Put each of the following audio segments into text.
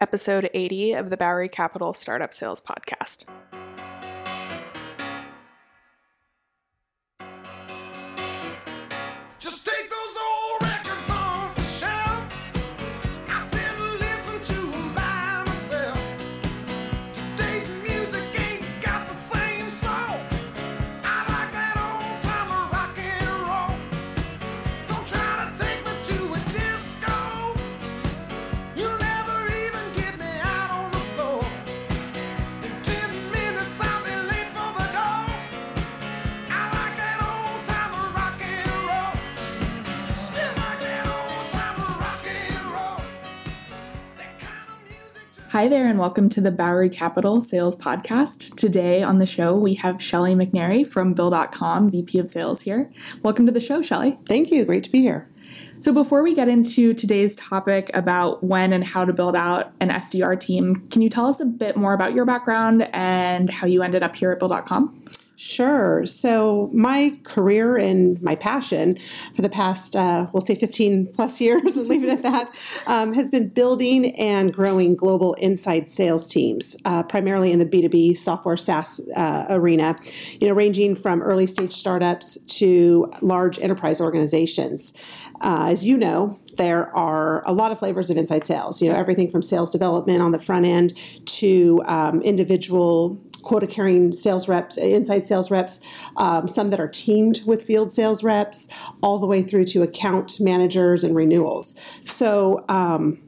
episode 80 of the Bowery Capital Startup Sales Podcast. Hi there, and welcome to the Bowery Capital Sales Podcast. Today on the show, we have Shelly McNary from Bill.com, VP of Sales here. Welcome to the show, Shelly. Thank you. Great to be here. So, before we get into today's topic about when and how to build out an SDR team, can you tell us a bit more about your background and how you ended up here at Bill.com? Sure. So, my career and my passion for the past, uh, we'll say 15 plus years, and leave it at that, um, has been building and growing global inside sales teams, uh, primarily in the B2B software SaaS uh, arena, you know, ranging from early stage startups to large enterprise organizations. Uh, as you know, there are a lot of flavors of inside sales. You know, everything from sales development on the front end to um, individual quota carrying sales reps, inside sales reps, um, some that are teamed with field sales reps, all the way through to account managers and renewals. So, um,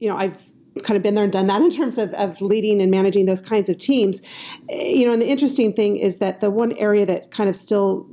you know, I've kind of been there and done that in terms of, of leading and managing those kinds of teams. Eh, You know, and the interesting thing is that the one area that kind of still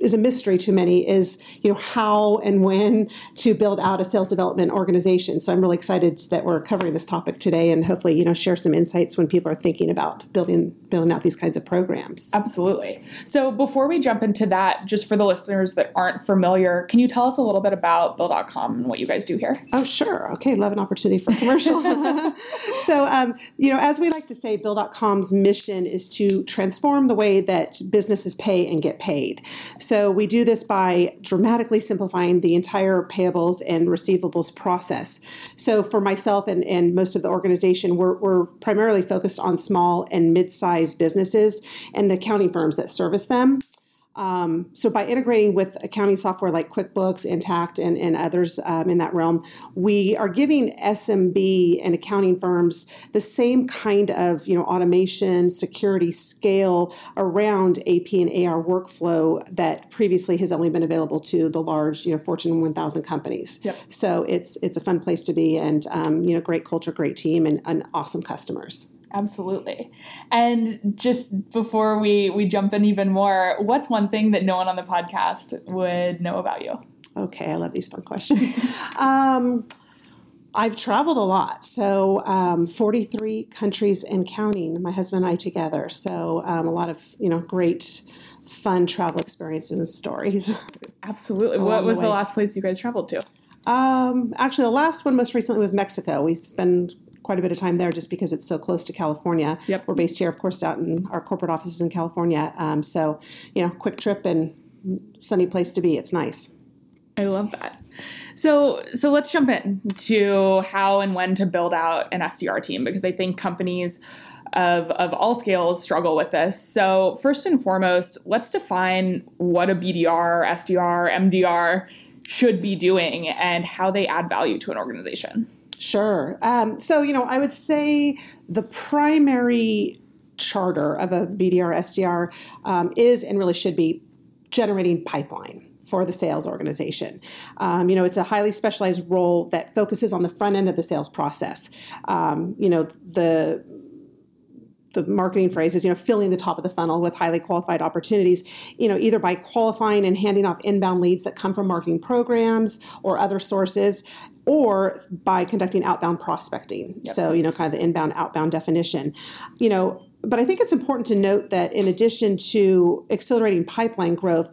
is a mystery to many is you know how and when to build out a sales development organization so i'm really excited that we're covering this topic today and hopefully you know share some insights when people are thinking about building building out these kinds of programs Absolutely. So, before we jump into that, just for the listeners that aren't familiar, can you tell us a little bit about Bill.com and what you guys do here? Oh, sure. Okay, love an opportunity for commercial. so, um, you know, as we like to say, Bill.com's mission is to transform the way that businesses pay and get paid. So, we do this by dramatically simplifying the entire payables and receivables process. So, for myself and, and most of the organization, we're, we're primarily focused on small and mid sized businesses and the accounting firms that service them. Um, so by integrating with accounting software like QuickBooks, Intacct, and, and others um, in that realm, we are giving SMB and accounting firms the same kind of you know automation, security, scale around AP and AR workflow that previously has only been available to the large you know Fortune 1000 companies. Yep. So it's it's a fun place to be, and um, you know great culture, great team, and, and awesome customers. Absolutely. And just before we, we jump in even more, what's one thing that no one on the podcast would know about you? Okay, I love these fun questions. um, I've traveled a lot, so um, 43 countries and counting. My husband and I together, so um, a lot of you know great, fun travel experiences and stories. Absolutely. What was the way. last place you guys traveled to? Um, actually, the last one most recently was Mexico. We spend quite a bit of time there just because it's so close to California. Yep. We're based here, of course, out in our corporate offices in California. Um, so you know, quick trip and sunny place to be. It's nice. I love that. So so let's jump in to how and when to build out an SDR team because I think companies of, of all scales struggle with this. So first and foremost, let's define what a BDR, SDR, MDR should be doing and how they add value to an organization. Sure. Um, so, you know, I would say the primary charter of a BDR SDR um, is and really should be generating pipeline for the sales organization. Um, you know, it's a highly specialized role that focuses on the front end of the sales process. Um, you know, the the marketing phrase is you know filling the top of the funnel with highly qualified opportunities you know either by qualifying and handing off inbound leads that come from marketing programs or other sources or by conducting outbound prospecting. So you know kind of the inbound outbound definition. You know but i think it's important to note that in addition to accelerating pipeline growth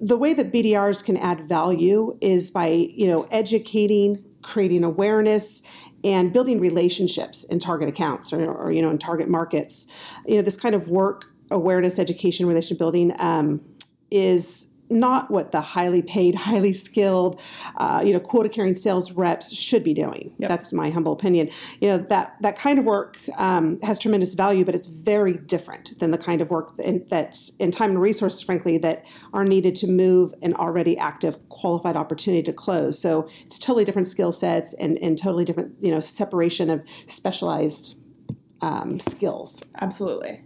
the way that bdrs can add value is by you know educating creating awareness and building relationships in target accounts or, or you know in target markets. You know this kind of work awareness education relationship building um, is not what the highly paid, highly skilled, uh, you know, quota carrying sales reps should be doing. Yep. That's my humble opinion. You know that that kind of work um, has tremendous value, but it's very different than the kind of work in, that's in time and resources, frankly, that are needed to move an already active, qualified opportunity to close. So it's totally different skill sets and, and totally different, you know, separation of specialized um, skills. Absolutely.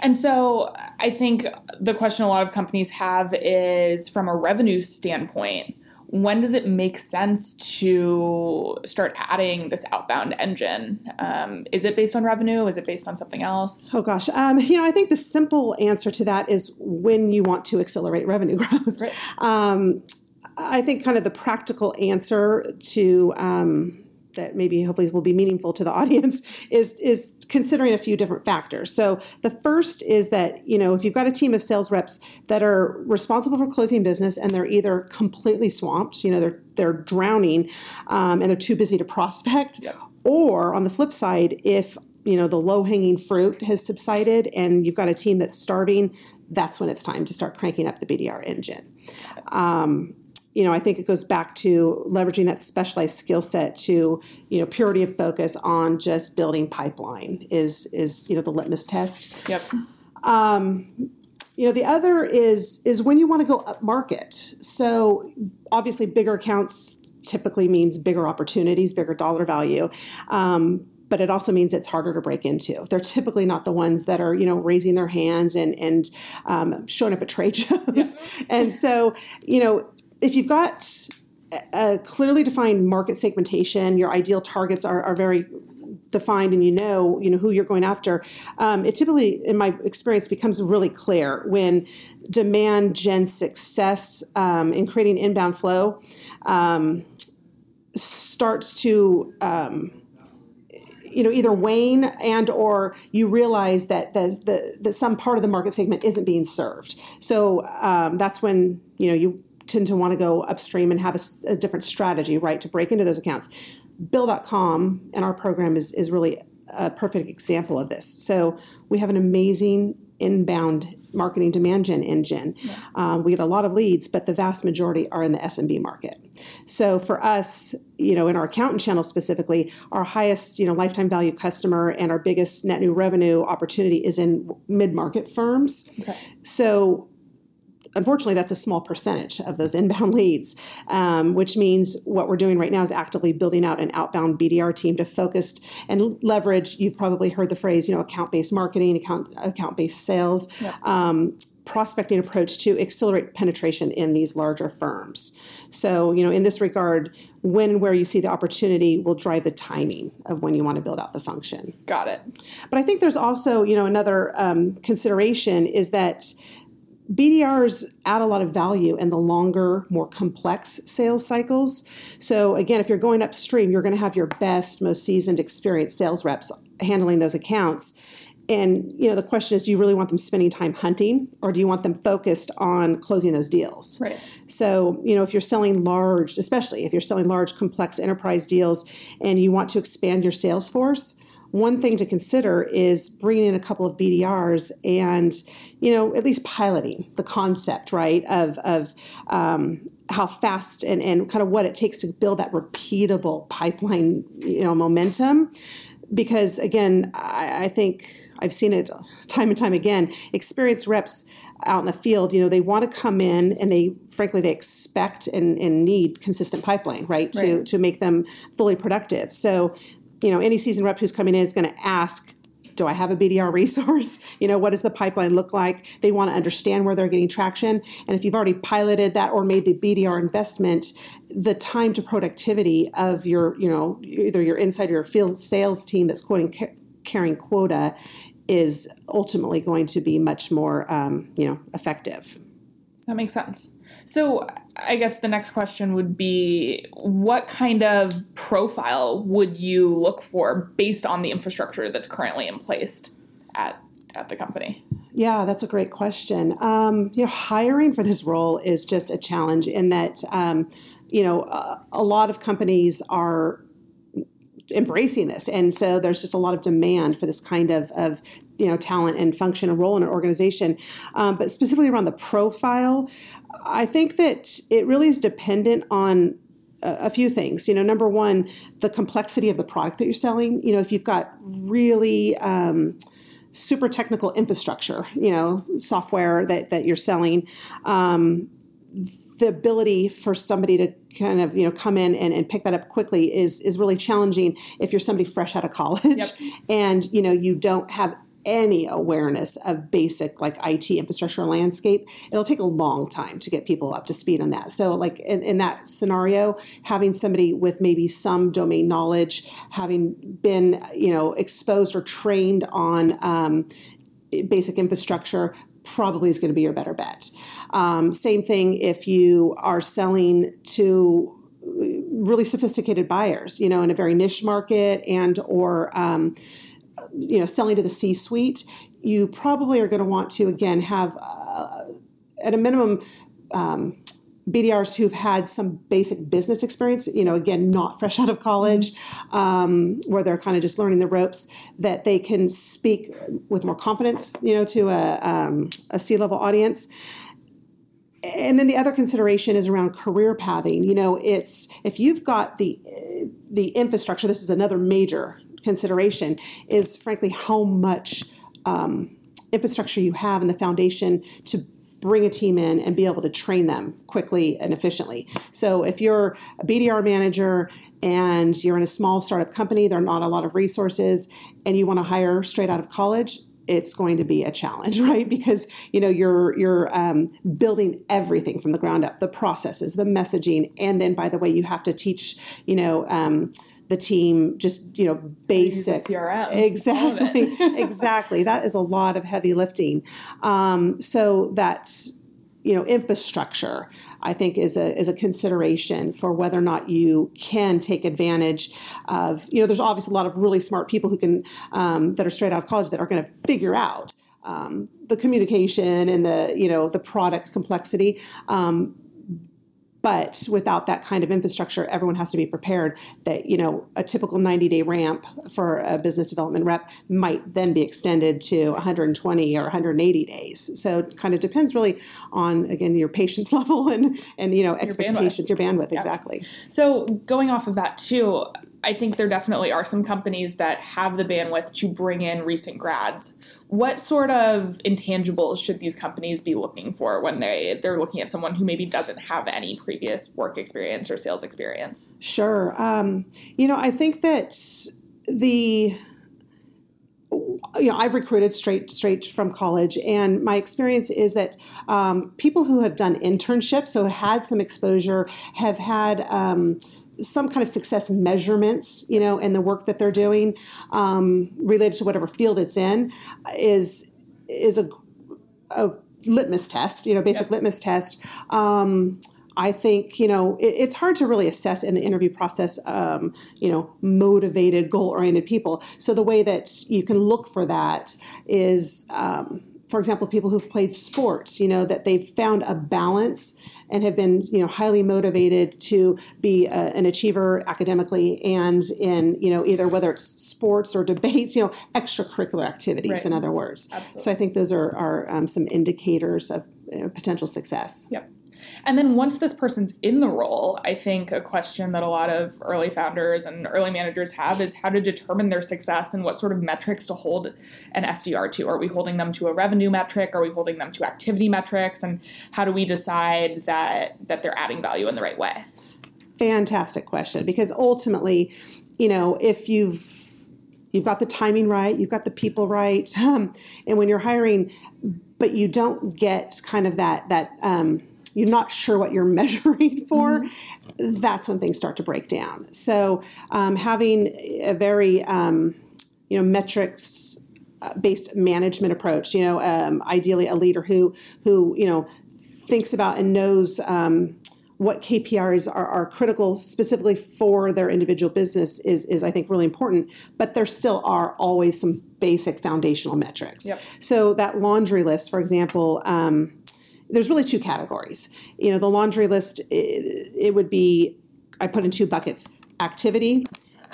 And so I think the question a lot of companies have is from a revenue standpoint, when does it make sense to start adding this outbound engine? Um, is it based on revenue? Is it based on something else? Oh gosh, um, you know, I think the simple answer to that is when you want to accelerate revenue growth. Right. Um, I think kind of the practical answer to um, that maybe hopefully will be meaningful to the audience is is considering a few different factors. So the first is that you know if you've got a team of sales reps that are responsible for closing business and they're either completely swamped, you know they're they're drowning um, and they're too busy to prospect, Yep. or on the flip side, if you know the low hanging fruit has subsided and you've got a team that's starving, that's when it's time to start cranking up the BDR engine you know, I think it goes back to leveraging that specialized skill set to, you know, purity of focus on just building pipeline is is you know the litmus test. Yep. You know, the other is is when you want to go up market. So obviously, bigger accounts typically means bigger opportunities, bigger dollar value. Um, but it also means it's harder to break into. They're typically not the ones that are, you know, raising their hands and and um, showing up at trade shows. And so, you know, if you've got a clearly defined market segmentation, your ideal targets are, are very defined and you know you know who you're going after um, it typically in my experience becomes really clear when demand gen success um, in creating inbound flow um, starts to um, you know either wane and or you realize that the, the, that some part of the market segment isn't being served. So um, that's when you know you tend to want to go upstream and have a different strategy right to break into those accounts. Bill.com and our program is, is really a perfect example of this. So we have an amazing inbound marketing demand gen engine. Um, we get a lot of leads but the vast majority are in the smb market. So for us you know in our accountant channel specifically our highest you know lifetime value customer and our biggest net new revenue opportunity is in mid-market firms. Okay. so unfortunately, that's a small percentage of those inbound leads, um, which means what we're doing right now is actively building out an outbound BDR team to focus and leverage. You've probably heard the phrase, you know, account-based marketing, account account-based sales. Um, prospecting approach to accelerate penetration in these larger firms. So, you know, in this regard, when and where you see the opportunity will drive the timing of when you want to build out the function. Got it. But I think there's also, you know, another um, consideration is that BDRs add a lot of value in the longer, more complex sales cycles. So again, if you're going upstream, you're going to have your best, most seasoned, experienced sales reps handling those accounts. And you know, the question is, do you really want them spending time hunting, or do you want them focused on closing those deals? Right. So, you know, if you're selling large, especially if you're selling large, complex enterprise deals and you want to expand your sales force, one thing to consider is bringing in a couple of BDRs and, you know, at least piloting the concept, right, of, of um, how fast and, and kind of what it takes to build that repeatable pipeline, you know, momentum. Because again, I, I think I've seen it time and time again. Experienced reps out in the field, you know, they want to come in and they, frankly, they expect and, and need consistent pipeline, right, to to make them fully productive. So, you know, any seasoned rep who's coming in is going to ask, do I have a BDR resource? You know, what does the pipeline look like? They want to understand where they're getting traction. And if you've already piloted that or made the BDR investment, the time to productivity of your, you know, either your inside or your field sales team that's quoting ca- carrying quota is ultimately going to be much more, um, you know, effective. That makes sense. So, I guess the next question would be what kind of profile would you look for based on the infrastructure that's currently in place at, at the company? Yeah, that's a great question. Um, you know, hiring for this role is just a challenge in that, um, you know, a, a lot of companies are embracing this, and so there's just a lot of demand for this kind of of you know talent and function and role in an organization. Um, but specifically around the profile, I think that it really is dependent on a few things. You know, number one, the complexity of the product that you're selling. You know, if you've got really um, super technical infrastructure, you know, software that, that you're selling, um, the ability for somebody to kind of you know come in and, and pick that up quickly is is really challenging if you're somebody fresh out of college Yep. and you know you don't have any awareness of basic like IT infrastructure landscape, it'll take a long time to get people up to speed on that. So, like in, in that scenario, having somebody with maybe some domain knowledge, having been you know exposed or trained on um, basic infrastructure, probably is going to be your better bet. Um, same thing if you are selling to really sophisticated buyers, you know, in a very niche market and or um, you know selling to the C-suite, you probably are going to want to again have uh, at a minimum. Um, BDRs who've had some basic business experience, you know, again, not fresh out of college, um, where they're kind of just learning the ropes, that they can speak with more confidence, you know, to a, um, a C-level audience and then the other consideration is around career pathing. You know, it's if you've got the the infrastructure. This is another major consideration. Is frankly how much um, infrastructure you have and the foundation to bring a team in and be able to train them quickly and efficiently. So if you're a BDR manager and you're in a small startup company, there are not a lot of resources, and you want to hire straight out of college, it's going to be a challenge, right? Because you know you're you're um, building everything from the ground up, the processes, the messaging, and then by the way, you have to teach you know. Um, the team just you know basic. CRM, exactly exactly. That is a lot of heavy lifting. Um, so that's you know infrastructure I think is a is a consideration for whether or not you can take advantage of you know there's obviously a lot of really smart people who can um, that are straight out of college that are going to figure out um, the communication and the you know the product complexity. Um, but without that kind of infrastructure, everyone has to be prepared that you know a typical 90 day ramp for a business development rep might then be extended to 120 or 180 days. So it kind of depends really on again your patience level and and you know expectations, your bandwidth, exactly. So going off of that too, I think there definitely are some companies that have the bandwidth to bring in recent grads. What sort of intangibles should these companies be looking for when they they're looking at someone who maybe doesn't have any previous work experience or sales experience? Sure. Um, you know, I think that the you know, I've recruited straight straight from college, and my experience is that um, people who have done internships, so had some exposure, have had um, some kind of success measurements, you know, in the work that they're doing um, related to whatever field it's in, is is a, a litmus test, you know, basic Yep. litmus test. Um, I think you know it, it's hard to really assess in the interview process. Um, you know, motivated, goal-oriented people. So the way that you can look for that is, um, for example, people who've played sports. You know, that they've found a balance and have been you know highly motivated to be a, an achiever academically and in you know either whether it's sports or debates. You know, extracurricular activities. Right. In other words. Absolutely. So I think those are are um, some indicators of you know, potential success. Yep. And then once this person's in the role, I think a question that a lot of early founders and early managers have is how to determine their success and what sort of metrics to hold an SDR to. Are we holding them to a revenue metric? Are we holding them to activity metrics? And how do we decide that that they're adding value in the right way? fantastic question because ultimately you know if you've you've got the timing right you've got the people right um, and when you're hiring but you don't get kind of that that um, you're not sure what you're measuring for that's when things start to break down so um, having a very um, you know metrics uh, based management approach you know um, ideally a leader who who you know thinks about and knows um, what KPIs are, are critical specifically for their individual business is, is I think really important, but there still are always some basic foundational metrics. Yep. So that laundry list, for example, um, there's really two categories. You know, the laundry list, it, it would be, I put in two buckets, activity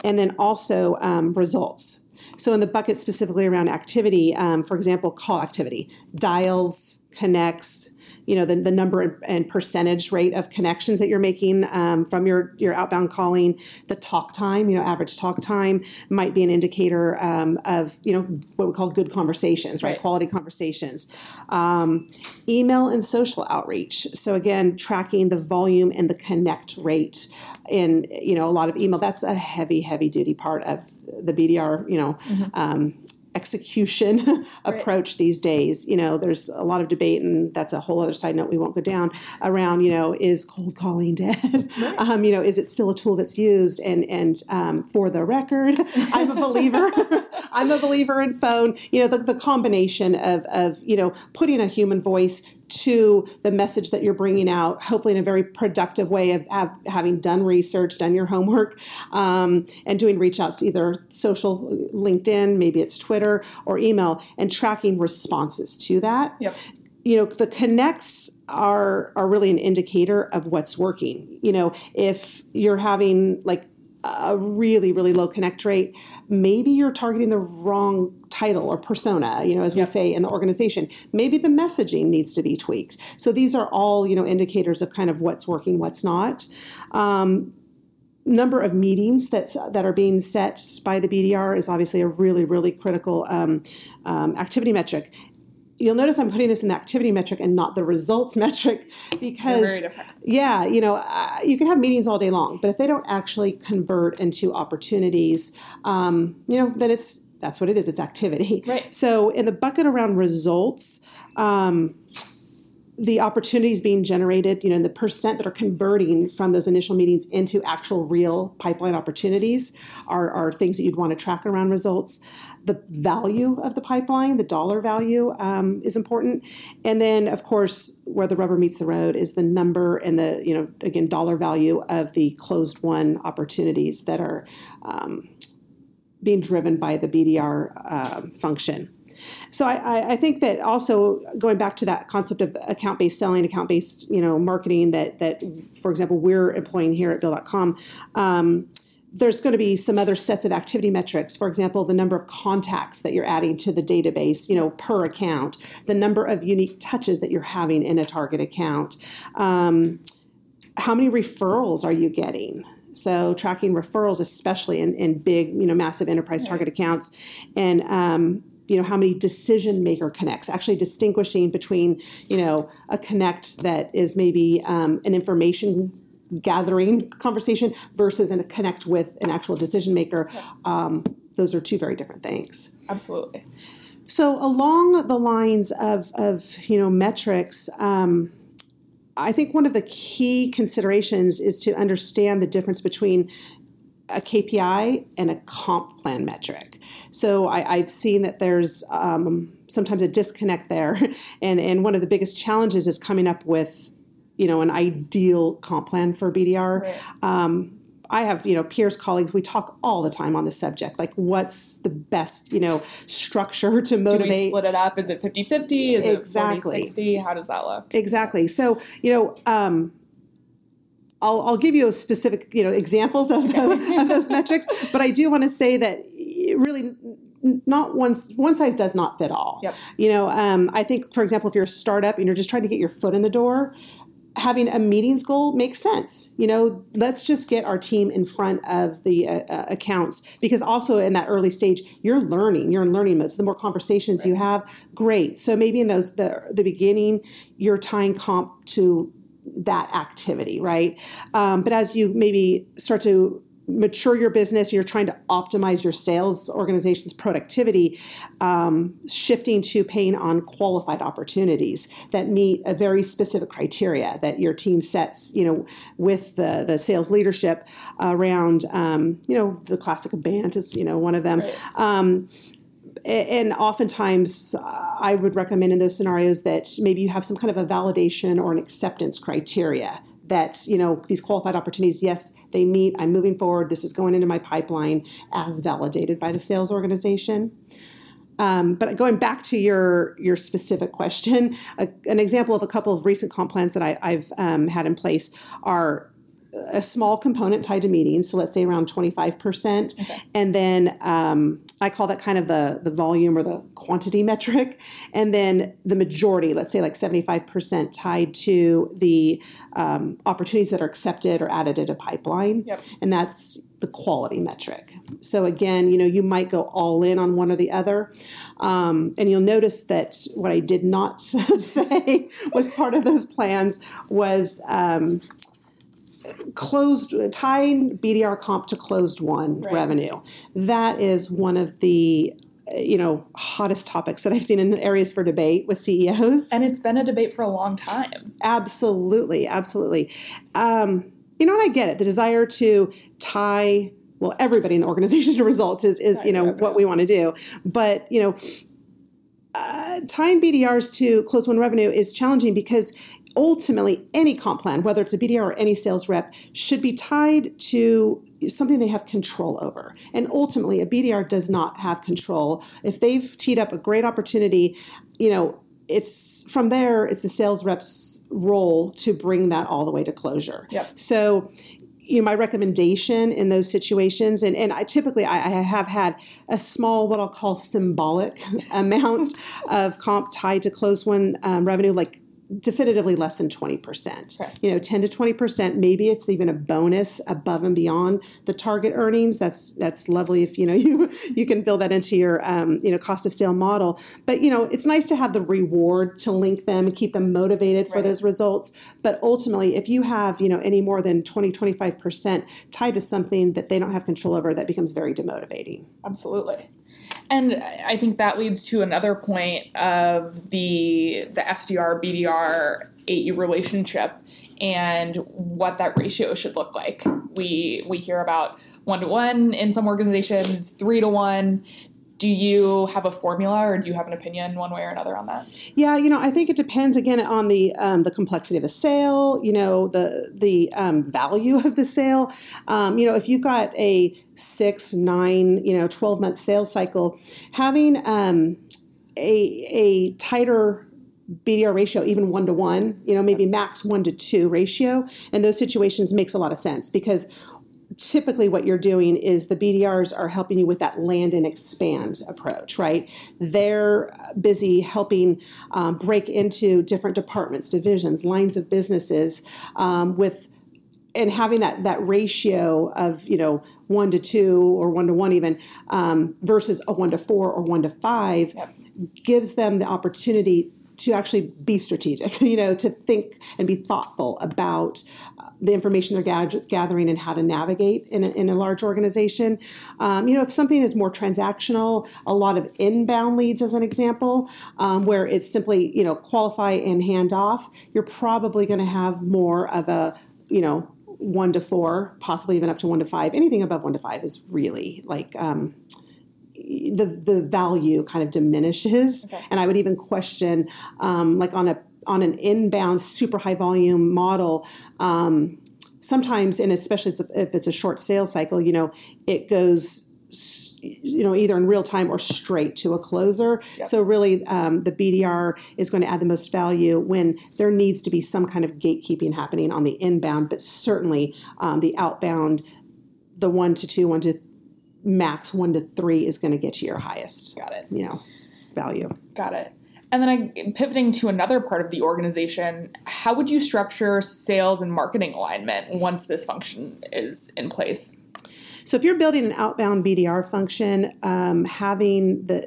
and then also um, results. So in the bucket specifically around activity, um, for example, call activity, dials, connects, you know the, the number and, percentage rate of connections that you're making um, from your your outbound calling the talk time you know average talk time might be an indicator um, of you know what we call good conversations right, Right. quality conversations. Um, email and social outreach. So again tracking the volume and the connect rate in you know a lot of email that's a heavy heavy duty part of the bdr you know um, execution approach these days. You know, there's a lot of debate, and that's a whole other side note we won't go down around. You know, is cold calling dead? Um, you know, is it still a tool that's used? And and um, for the record, I'm a believer. I'm a believer in phone. You know, the, the combination of of you know putting a human voice to the message that you're bringing out, hopefully in a very productive way of have, having done research, done your homework, um, and doing reach outs, either social, LinkedIn, maybe it's Twitter or email, and tracking responses to that. Yep. You know, the connects are are really an indicator of what's working. You know, if you're having like a really really low connect rate maybe you're targeting the wrong title or persona you know as we say in the organization. Maybe the messaging needs to be tweaked. So these are all you know indicators of kind of what's working what's not. Um, number of meetings that that are being set by the BDR is obviously a really really critical um, um, activity metric. You'll notice I'm putting this in the activity metric and not the results metric because yeah, you know, uh, you can have meetings all day long, but if they don't actually convert into opportunities, um, you know, then it's that's what it is. It's activity. Right. So in the bucket around results. Um, the opportunities being generated, you know, and the percent that are converting from those initial meetings into actual real pipeline opportunities are, are things that you'd want to track around results. The value of the pipeline, the dollar value, um, is important, and then of course where the rubber meets the road is the number and the you know again dollar value of the closed won opportunities that are um, being driven by the BDR uh, function. So I, I- I think that also going back to that concept of account-based selling, account-based you know marketing that that for example we're employing here at Bill.com. Um, there's going to be some other sets of activity metrics. For example, the number of contacts that you're adding to the database, you know, per account, the number of unique touches that you're having in a target account. Um, how many referrals are you getting? So tracking referrals, especially in, in big, you know, massive enterprise target accounts, and um, you know how many decision maker connects. Actually distinguishing between you know a connect that is maybe um, an information gathering conversation versus a connect with an actual decision maker. Um, those are two very different things. Absolutely. So along the lines of, of you know metrics, um, I think one of the key considerations is to understand the difference between a KPI and a comp plan metric. So I, I've seen that there's um, sometimes a disconnect there, and and one of the biggest challenges is coming up with you know an ideal comp plan for BDR. Right. Um, I have, you know, peers, colleagues, we talk all the time on the subject. Like, what's the best, you know, structure to motivate? split it up? Is it 50 50? Is Exactly. it 40 60? How does that look? Exactly. So, you know, um, I'll, I'll give you a specific, you know, examples of, of those metrics, but I do want to say that it really not one one size does not fit all. Yep. You know, um, I think, for example, if you're a startup and you're just trying to get your foot in the door, having a meetings goal makes sense. You know, let's just get our team in front of the uh, uh, accounts because also in that early stage, you're learning. You're in learning mode. So the more conversations you have, great. So maybe in those the the beginning, you're tying comp to that activity, right? Um, but as you maybe start to mature your business, you're trying to optimize your sales organization's productivity, um, shifting to paying on qualified opportunities that meet a very specific criteria that your team sets, you know, with the, the sales leadership around, um, you know, the classic BANT is, you know, one of them. Right. Um, and oftentimes I would recommend in those scenarios that maybe you have some kind of a validation or an acceptance criteria that you know these qualified opportunities yes they meet. I'm moving forward. This is going into my pipeline as validated by the sales organization. Um, but going back to your your specific question, a, an example of a couple of recent comp plans that I, I've um, had in place are a small component tied to meetings, so let's say around 25%. And then um, I call that kind of the, the volume or the quantity metric. And then the majority, let's say like 75% tied to the um, opportunities that are accepted or added into pipeline. Yep. And that's the quality metric. So again, you know, you might go all in on one or the other. Um, and you'll notice that what I did not say was part of those plans was um, closed tying BDR comp to closed won Right. revenue. That is one of the you know hottest topics that I've seen in areas for debate with CEOs. And it's been a debate for a long time. Absolutely, absolutely. Um, you know, and I get it. The desire to tie well everybody in the organization to results is is you know right, what we want to do, but you know. Uh, tying BDRs to close won revenue is challenging because ultimately any comp plan, whether it's a BDR or any sales rep, should be tied to something they have control over. And ultimately, a BDR does not have control. If they've teed up a great opportunity, you know, it's from there, it's the sales rep's role to bring that all the way to closure. Yep. So, you know, my recommendation in those situations, and, and I typically I, I have had a small, what I'll call symbolic amount of comp tied to close won um, revenue, like definitively less than 20%. Okay. You know, 10 to 20%, maybe it's even a bonus above and beyond the target earnings. That's that's lovely if you know you you can build that into your um, you know cost of sale model. But you know, it's nice to have the reward to link them and keep them motivated for those results. But ultimately, if you have, you know, any more than 20, 25% tied to something that they don't have control over, that becomes very demotivating. Absolutely. And I think that leads to another point of the the SDR BDR AE relationship and what that ratio should look like. We we hear about one to one in some organizations, three to one. Do you have a formula, or do you have an opinion one way or another on that? Yeah, you know, I think it depends again on the um, the complexity of the sale. You know, the the um, value of the sale. Um, you know, if you've got a six, nine, you know, twelve month sales cycle, having um, a a tighter BDR ratio, even one to one, you know, maybe max one to two ratio, in those situations makes a lot of sense because typically what you're doing is the BDRs are helping you with that land and expand approach, right? They're busy helping um, break into different departments, divisions, lines of businesses um, with and having that that ratio of you know one to two or one to one even um, versus a one to four or one to five Yep. gives them the opportunity to actually be strategic you know to think and be thoughtful about the information they're gather- gathering and how to navigate in a, in a large organization um, you know if something is more transactional a lot of inbound leads as an example um, where it's simply you know qualify and hand off you're probably going to have more of a you know one to four, possibly even up to one to five. Anything above one to five is really like um, the the value kind of diminishes, Okay. and I would even question um, like on a on an inbound super high volume model. Um, sometimes, and especially if it's a short sales cycle, you know, it goes you know either in real time or straight to a closer Yep. so really um, the bdr is going to add the most value when there needs to be some kind of gatekeeping happening on the inbound but certainly um, the outbound the one to two one to max one to three is going to get you your highest Got it. you know value Got it. And then I, pivoting to another part of the organization, how would you structure sales and marketing alignment once this function is in place? So if you're building an outbound BDR function, um, having the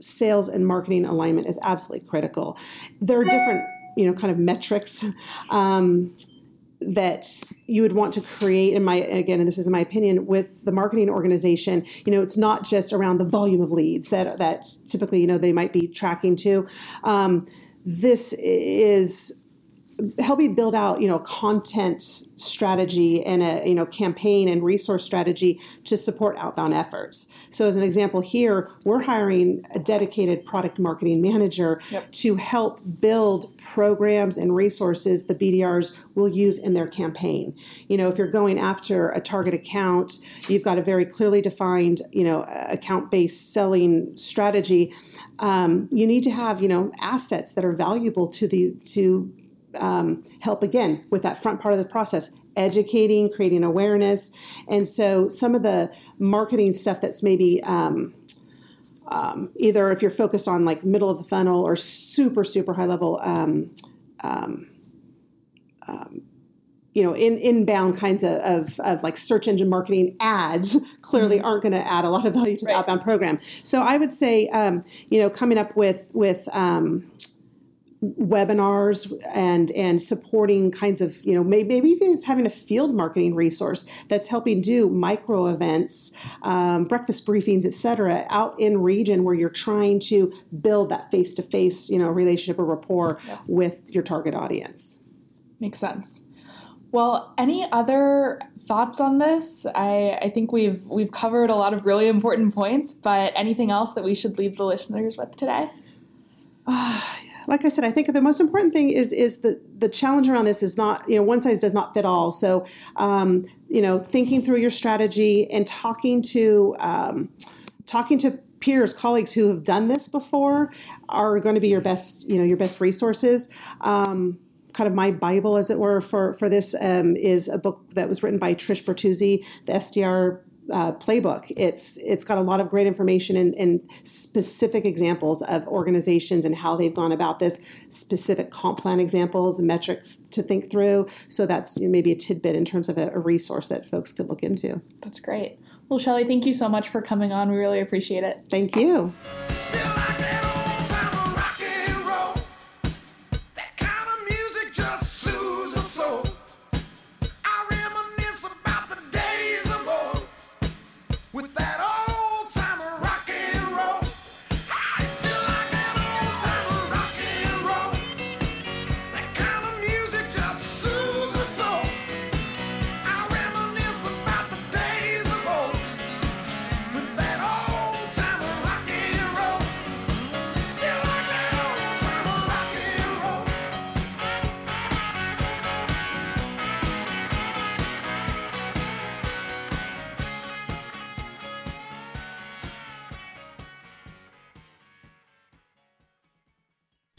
sales and marketing alignment is absolutely critical. There are different, you know, kind of metrics um, that you would want to create. In my again, and this is my opinion, with the marketing organization, you know, it's not just around the volume of leads that that typically, you know, they might be tracking to. Um, this is helping build out you know content strategy and a you know campaign and resource strategy to support outbound efforts so as an example here we're hiring a dedicated product marketing manager Yep. to help build programs and resources the bdrs will use in their campaign you know if you're going after a target account you've got a very clearly defined you know account based selling strategy um, you need to have you know assets that are valuable to the to um, help again with that front part of the process educating, creating awareness. And so some of the marketing stuff that's maybe um, um, either if you're focused on like middle of the funnel or super, super high level. Um, you know, in inbound kinds of, of, of, like search engine marketing ads clearly aren't going to add a lot of value to the Right. outbound program. So I would say, um, you know, coming up with with um, webinars and and supporting kinds of you know maybe, maybe even it's having a field marketing resource that's helping do micro events um, breakfast briefings etc out in region where you're trying to build that face-to-face you know relationship or rapport with your target audience Makes sense. Well, any other thoughts on this? I, I think we've we've covered a lot of really important points, but anything else that we should leave the listeners with today? like I said, I think the most important thing is is the the challenge around this is not you know one size does not fit all. So um, you know thinking through your strategy and talking to um, talking to peers, colleagues who have done this before are going to be your best you know your best resources. Um, kind of my Bible, as it were, for for this um, is a book that was written by Trish Bertuzzi, the SDR uh, playbook. It's it's got a lot of great information and, and specific examples of organizations and how they've gone about this, specific comp plan examples and metrics to think through. So that's maybe a tidbit in terms of a, a resource that folks could look into. That's great. Well, Shelly, thank you so much for coming on. We really appreciate it. Thank you.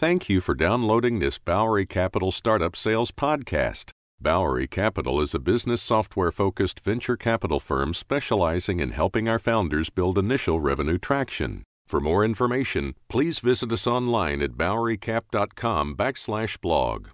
Thank you for downloading this Bowery Capital Startup Sales Podcast. Bowery Capital is a business software focused venture capital firm specializing in helping our founders build initial revenue traction. For more information, please visit us online at bowerycap.com backslash blog.